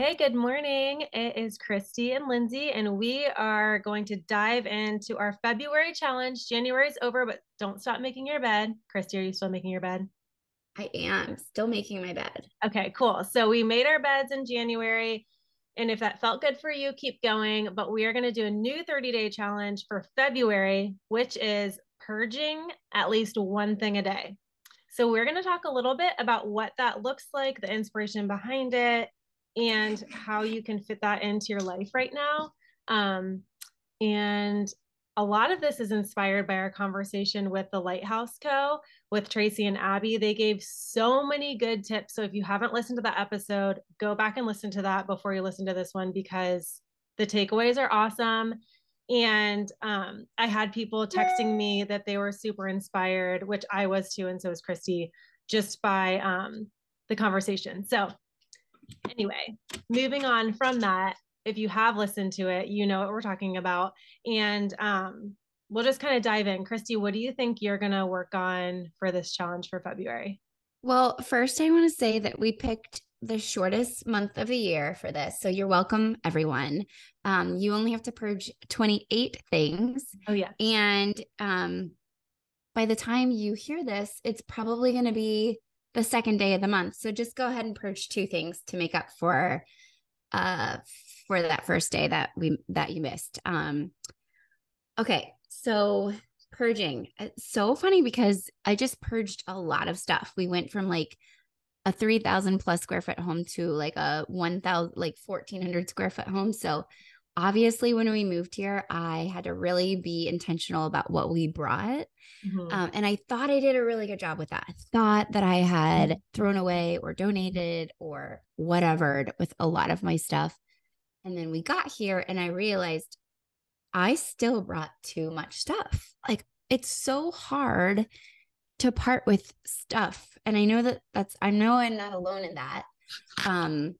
Okay, good morning. It is Christy and Lindsay, and we are going to dive into our February challenge. January's over, but don't stop making your bed. Christy, are you still making your bed? I am still making my bed. Okay, cool. So we made our beds in January. And if that felt good for you, keep going. But we are going to do a new 30 day challenge for February, which is purging at least one thing a day. So we're going to talk a little bit about what that looks like, the inspiration behind it, and how you can fit that into your life right now. Um, and a lot of this is inspired by our conversation with the Lighthouse Co. with Tracy and Abby. They gave so many good tips. So if you haven't listened to that episode, go back and listen to that before you listen to this one because the takeaways are awesome. And um, I had people texting me that they were super inspired, which I was too, and so was Christy, just by um, the conversation. So anyway, moving on from that, if you have listened to it, you know what we're talking about. And um, we'll just kind of dive in. Christy, what do you think you're going to work on for this challenge for February? Well, first, I want to say that we picked the shortest month of the year for this. So you're welcome, everyone. Um, you only have to purge 28 things. Oh, yeah. And um, by the time you hear this, it's probably going to be the second day of the month. So just go ahead and purge two things to make up for uh for that first day that we that you missed. Um okay, so purging. It's so funny because I just purged a lot of stuff. We went from like a 3000 plus square foot home to like a 1000 like 1400 square foot home. So obviously when we moved here i had to really be intentional about what we brought mm-hmm. um, and i thought i did a really good job with that i thought that i had thrown away or donated or whatever with a lot of my stuff and then we got here and i realized i still brought too much stuff like it's so hard to part with stuff and i know that that's i know i'm not alone in that um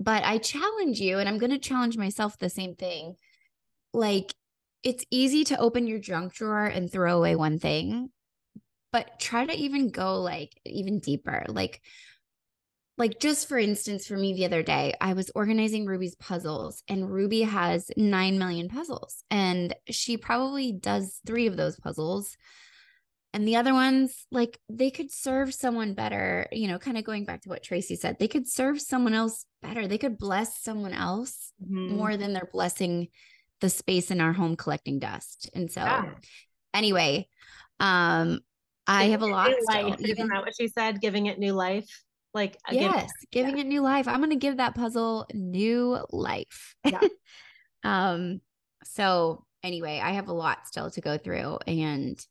but I challenge you, and I'm going to challenge myself the same thing. Like, it's easy to open your junk drawer and throw away one thing, but try to even go like even deeper. Like, like just for instance, for me the other day, I was organizing Ruby's puzzles, and Ruby has 9 million puzzles, and she probably does three of those puzzles and the other ones, like they could serve someone better, you know, kind of going back to what Tracy said, they could serve someone else better. They could bless someone else mm-hmm. more than they're blessing the space in our home collecting dust. And so, yeah. anyway, um, I have a lot. Life, Isn't that what she said? Giving it new life. Like yes, giving yeah. it new life. I'm gonna give that puzzle new life. Yeah. um. So anyway, I have a lot still to go through, and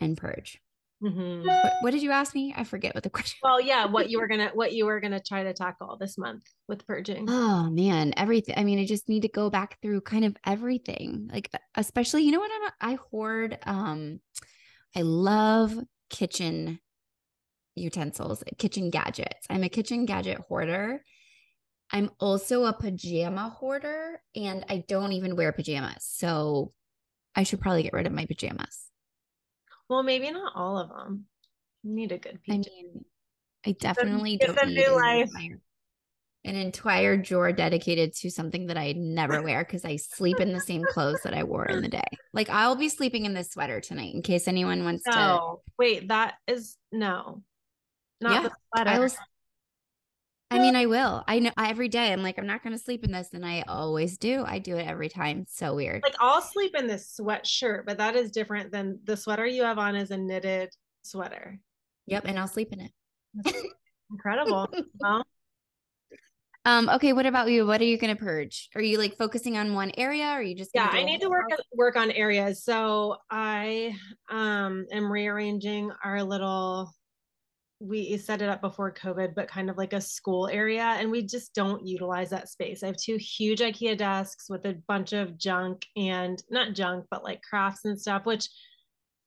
and purge. Mm-hmm. What, what, did you ask me? I forget what the question. Well, yeah, what you were gonna what you were gonna try to tackle this month with purging. Oh man, everything. I mean, I just need to go back through kind of everything. Like especially, you know what? I'm, I hoard. Um, I love kitchen utensils, kitchen gadgets. I'm a kitchen gadget hoarder. I'm also a pajama hoarder, and I don't even wear pajamas. So I should probably get rid of my pajamas. Well, maybe not all of them. You need a good PJ. I mean, I definitely don't need new life. Entire, an entire drawer dedicated to something that I never wear because I sleep in the same clothes that I wore in the day. Like I'll be sleeping in this sweater tonight in case anyone wants no. to. Wait, that is no, not yeah, the sweater. I I mean, I will. I know every day. I'm like, I'm not going to sleep in this, and I always do. I do it every time. So weird. Like I'll sleep in this sweatshirt, but that is different than the sweater you have on is a knitted sweater. Yep, and I'll sleep in it. incredible. well, um. Okay. What about you? What are you going to purge? Are you like focusing on one area? Or are you just? Yeah, I need to work work on areas. So I um am rearranging our little we set it up before COVID, but kind of like a school area. And we just don't utilize that space. I have two huge IKEA desks with a bunch of junk and not junk, but like crafts and stuff, which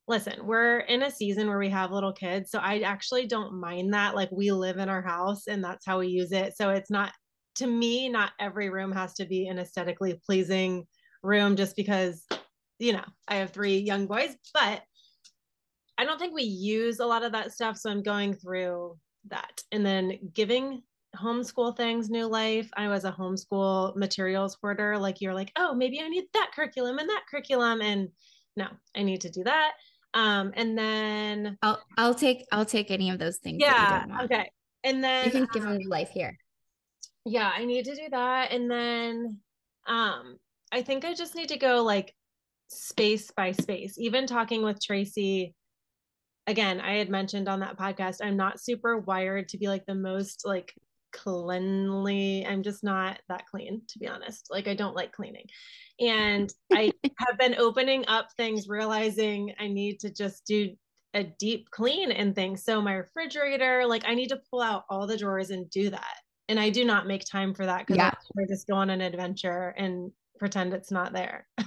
listen, we're in a season where we have little kids. So I actually don't mind that. Like we live in our house and that's how we use it. So it's not, to me, not every room has to be an aesthetically pleasing room just because, you know, I have three young boys, but I don't think we use a lot of that stuff. So I'm going through that and then giving homeschool things new life. I was a homeschool materials hoarder. Like you're like, oh, maybe I need that curriculum and that curriculum. And no, I need to do that. Um, and then I'll I'll take I'll take any of those things. Yeah. Okay. And then you can give um, them new life here. Yeah, I need to do that. And then um I think I just need to go like space by space. Even talking with Tracy, again, I had mentioned on that podcast, I'm not super wired to be like the most like cleanly. I'm just not that clean, to be honest. Like, I don't like cleaning. And I have been opening up things, realizing I need to just do a deep clean and things. So, my refrigerator, like, I need to pull out all the drawers and do that. And I do not make time for that because yeah. I just go on an adventure and pretend it's not there.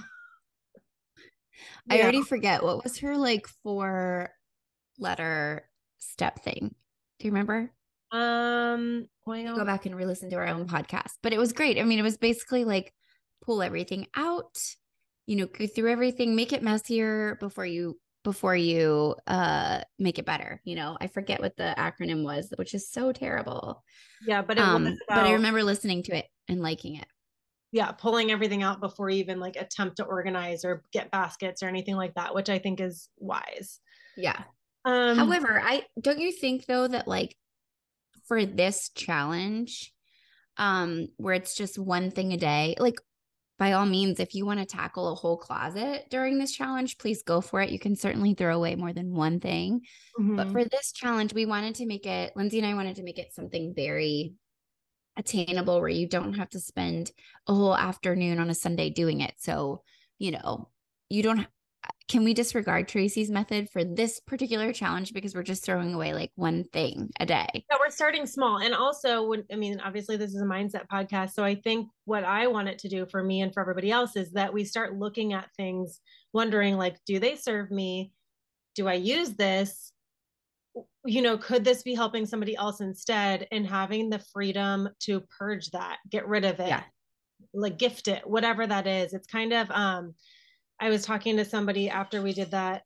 I already forget what was her like four letter step thing. Do you remember? Um, well, go back and re-listen to our own podcast, but it was great. I mean, it was basically like pull everything out, you know, go through everything, make it messier before you before you uh make it better. You know, I forget what the acronym was, which is so terrible. Yeah, but um, about, but I remember listening to it and liking it. Yeah, pulling everything out before you even like attempt to organize or get baskets or anything like that, which I think is wise. Yeah. Um, However, I don't you think though that like for this challenge, um, where it's just one thing a day, like by all means, if you want to tackle a whole closet during this challenge, please go for it. You can certainly throw away more than one thing. Mm-hmm. But for this challenge, we wanted to make it, Lindsay and I wanted to make it something very attainable where you don't have to spend a whole afternoon on a Sunday doing it. So, you know, you don't can we disregard Tracy's method for this particular challenge because we're just throwing away like one thing a day? Yeah, we're starting small. And also, when, I mean, obviously, this is a mindset podcast. So I think what I want it to do for me and for everybody else is that we start looking at things, wondering like, do they serve me? Do I use this? You know, could this be helping somebody else instead? And having the freedom to purge that, get rid of it, yeah. like gift it, whatever that is. It's kind of, um, I was talking to somebody after we did that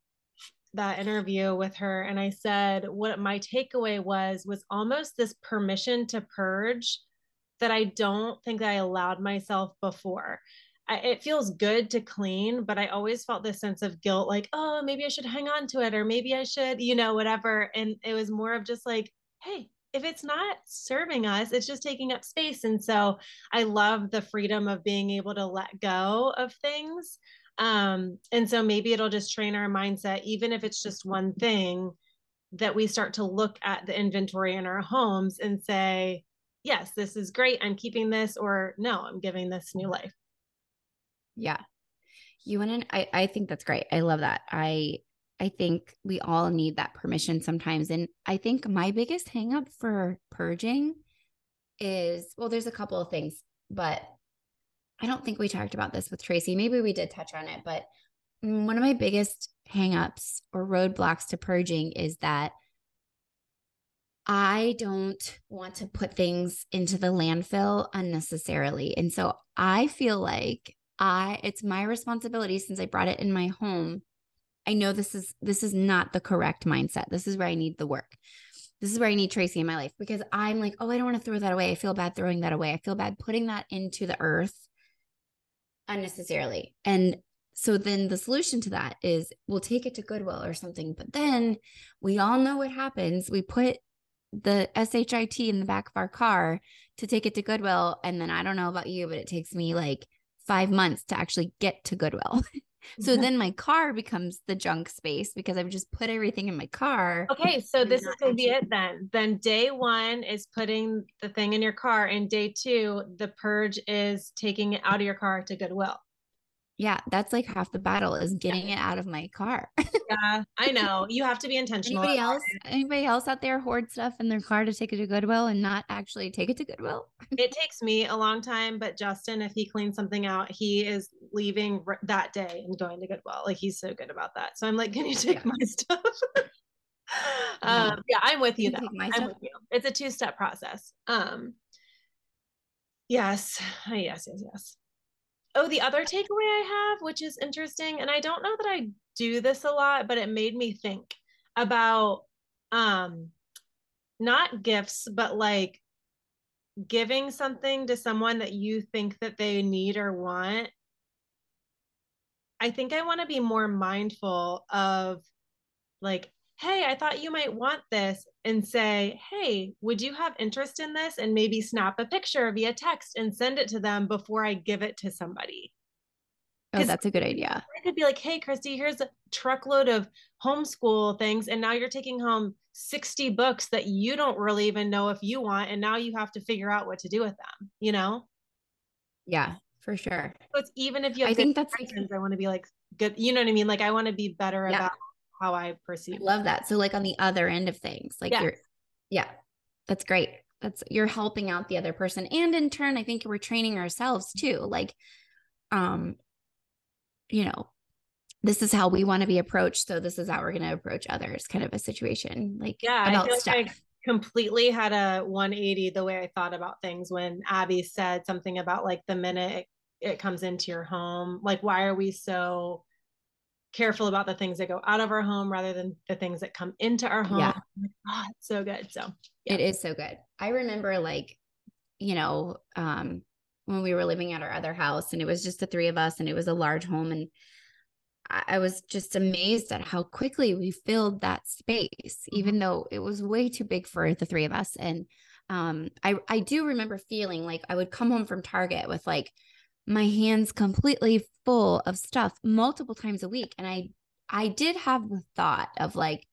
that interview with her and I said what my takeaway was was almost this permission to purge that I don't think that I allowed myself before. I, it feels good to clean, but I always felt this sense of guilt like, oh, maybe I should hang on to it or maybe I should, you know, whatever. And it was more of just like, hey, if it's not serving us, it's just taking up space. And so I love the freedom of being able to let go of things um, and so maybe it'll just train our mindset, even if it's just one thing, that we start to look at the inventory in our homes and say, yes, this is great. I'm keeping this, or no, I'm giving this new life. Yeah. You to, I, I think that's great. I love that. I, I think we all need that permission sometimes. And I think my biggest hangup for purging is well, there's a couple of things, but I don't think we talked about this with Tracy. Maybe we did touch on it, but mm, one of my biggest hangups or roadblocks to purging is that I don't want to put things into the landfill unnecessarily. And so I feel like I it's my responsibility since I brought it in my home. I know this is this is not the correct mindset. This is where I need the work. This is where I need Tracy in my life because I'm like, oh, I don't want to throw that away. I feel bad throwing that away. I feel bad putting that into the earth unnecessarily. And so then the solution to that is we'll take it to Goodwill or something. But then we all know what happens. We put the SHIT in the back of our car to take it to Goodwill. And then I don't know about you, but it takes me like five months to actually get to Goodwill. so mm-hmm. then my car becomes the junk space because I've just put everything in my car. Okay, so this is gonna be it then. Then day one is putting the thing in your car, and day two, the purge is taking it out of your car to Goodwill. Yeah, that's like half the battle is getting it out of my car. yeah, I know. You have to be intentional. Anybody else? Anybody else out there hoard stuff in their car to take it to Goodwill and not actually take it to Goodwill? it takes me a long time, but Justin, if he cleans something out, he is leaving that day and going to Goodwill. Like he's so good about that. So I'm like, can you take yeah. my stuff? um, yeah, I'm with you. Though. I'm with you. It's a two step process. Um, yes, yes, yes, yes oh, the other takeaway I have, which is interesting, and I don't know that I do this a lot, but it made me think about um not gifts, but like giving something to someone that you think that they need or want. I think I want to be more mindful of like hey, I thought you might want this, and say, hey, would you have interest in this? And maybe snap a picture via text and send it to them before I give it to somebody. Oh, that's a good idea. I could be like, hey, Christy, here's a truckload of homeschool things. And now you're taking home 60 books that you don't really even know if you want. And now you have to figure out what to do with them, you know? Yeah, for sure. So it's even if you I think that's like, I want to be like good, you know what I mean? Like I want to be better yeah. about how I perceive. I love that. So like on the other end of things, like yes. you're, yeah, that's great. That's you're helping out the other person, and in turn, I think we're training ourselves too. Like, um, you know, this is how we want to be approached, so this is how we're going to approach others. Kind of a situation, like yeah, about I stuff. Like I completely had a 180 the way I thought about things when Abby said something about like the minute it, comes into your home, like why are we so careful about the things that go out of our home rather than the things that come into our home. Yeah. Oh, it's so good. So yeah. it is so good. I remember like, you know, um, when we were living at our other house and it was just the three of us and it was a large home and I was just amazed at how quickly we filled that space, mm-hmm. even though it was way too big for the three of us. And um, I I do remember feeling like I would come home from Target with like my hands completely full of stuff multiple times a week. And i i did have the thought of like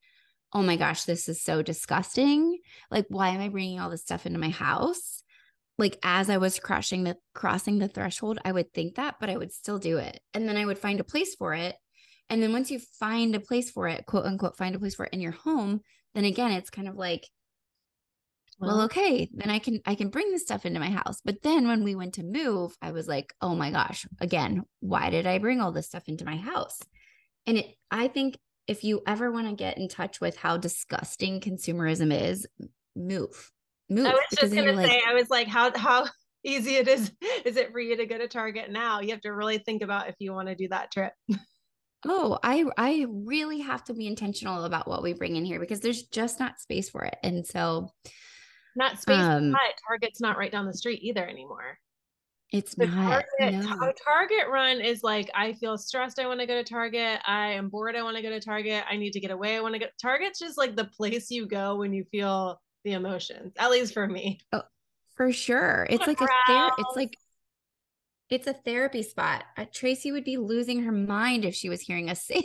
oh my gosh this is so disgusting. Like why am i bringing all this stuff into my house? Like as i was crossing the crossing the threshold i would think that but i would still do it. And then i would find a place for it. And then once you find a place for it quote unquote find a place for it in your home then again it's kind of like well okay then i can i can bring this stuff into my house. But then when we went to move i was like oh my gosh again why did i bring all this stuff into my house? And it i think if you ever want to get in touch with how disgusting consumerism is move move i was just gonna say like, i was like how how easy it is is it for you to go to target now? You have to really think about if you want to do that trip. Oh i i really have to be intentional about what we bring in here because there's just not space for it. And so not space um, Target's not right down the street either anymore. It's the not. Target, no. Target run is like I feel stressed. I want to go to Target. I am bored. I want to go to Target. I need to get away. I want to get Target's just like the place you go when you feel the emotions. At least for me. Oh, for sure. It's like a ther- It's like it's a therapy spot. Uh, Tracy would be losing her mind if she was hearing us say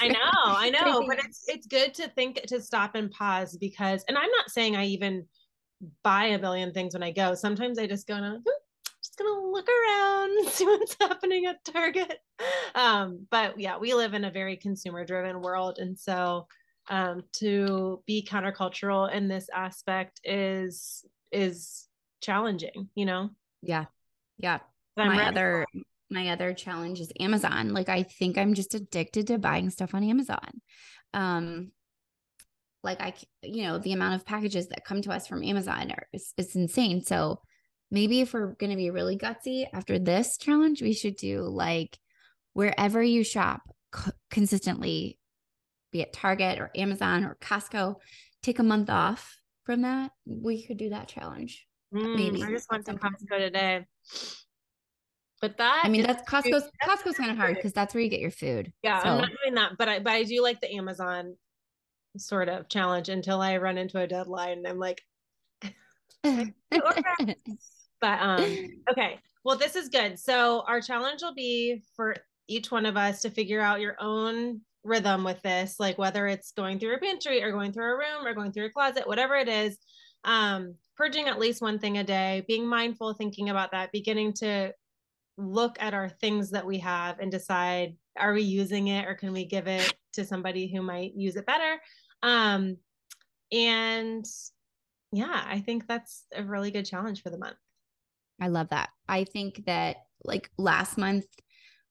I know, I know, but it's it's good to think to stop and pause because, and I'm not saying I even buy a billion things when I go. Sometimes I just go and I'm just gonna look around, see what's happening at Target. Um, but yeah, we live in a very consumer driven world. And so um, to be countercultural in this aspect is is challenging, you know? Yeah. Yeah. my other my other challenge is Amazon. Like I think I'm just addicted to buying stuff on Amazon. Um like I, you know, the amount of packages that come to us from Amazon are is, is insane. So maybe if we're going to be really gutsy after this challenge, we should do like wherever you shop consistently, be it Target or Amazon or Costco, take a month off from that. We could do that challenge. Mm, maybe I just went to Costco today. But that I mean that's Costco's Costco's kind of hard because that's where you get your food. Yeah, so. I'm not doing that, but I but I do like the Amazon sort of challenge until I run into a deadline and I'm like, but um, okay. Well, this is good. So our challenge will be for each one of us to figure out your own rhythm with this, like whether it's going through a pantry or going through a room or going through a closet, whatever it is. Um, purging at least one thing a day, being mindful, thinking about that, beginning to look at our things that we have and decide are we using it or can we give it to somebody who might use it better um and yeah i think that's a really good challenge for the month i love that i think that like last month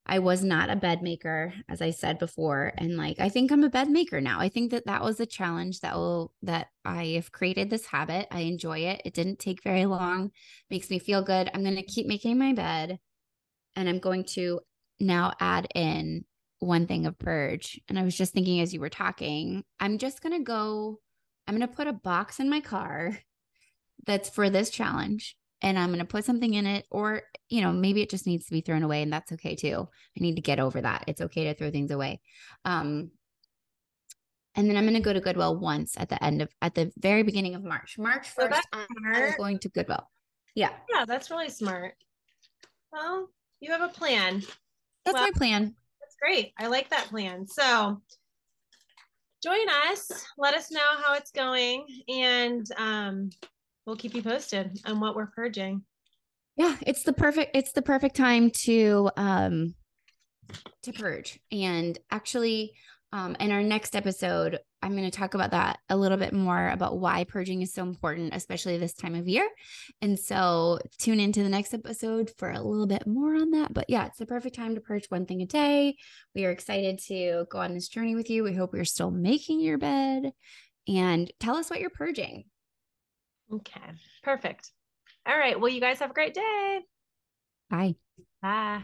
I was not a bed maker, as I said before. And like, I think I'm a bed maker now. I think that that was a challenge that will, that I have created this habit. I enjoy it. It didn't take very long, makes me feel good. I'm going to keep making my bed and I'm going to now add in one thing of purge. And I was just thinking as you were talking, I'm just going to go, I'm going to put a box in my car that's for this challenge and I'm going to put something in it, or, you know, maybe it just needs to be thrown away and that's okay too. I need to get over that. It's okay to throw things away. Um, and then I'm going to go to Goodwill once at the end of, at the very beginning of March. March 1st, I'm going to Goodwill. Yeah. Yeah, that's really smart. Well, you have a plan. That's well, my plan. Great. I like that plan. So join us. Let us know how it's going. And um, we'll keep you posted on what we're purging. Yeah, it's the perfect it's the perfect time to um to purge. And actually um in our next episode, I'm going to talk about that a little bit more about why purging is so important, especially this time of year. And so tune into the next episode for a little bit more on that. But yeah, it's the perfect time to purge one thing a day. We are excited to go on this journey with you. We hope you're still making your bed and tell us what you're purging. Okay, perfect. All right. Well, you guys have a great day. Bye. Bye.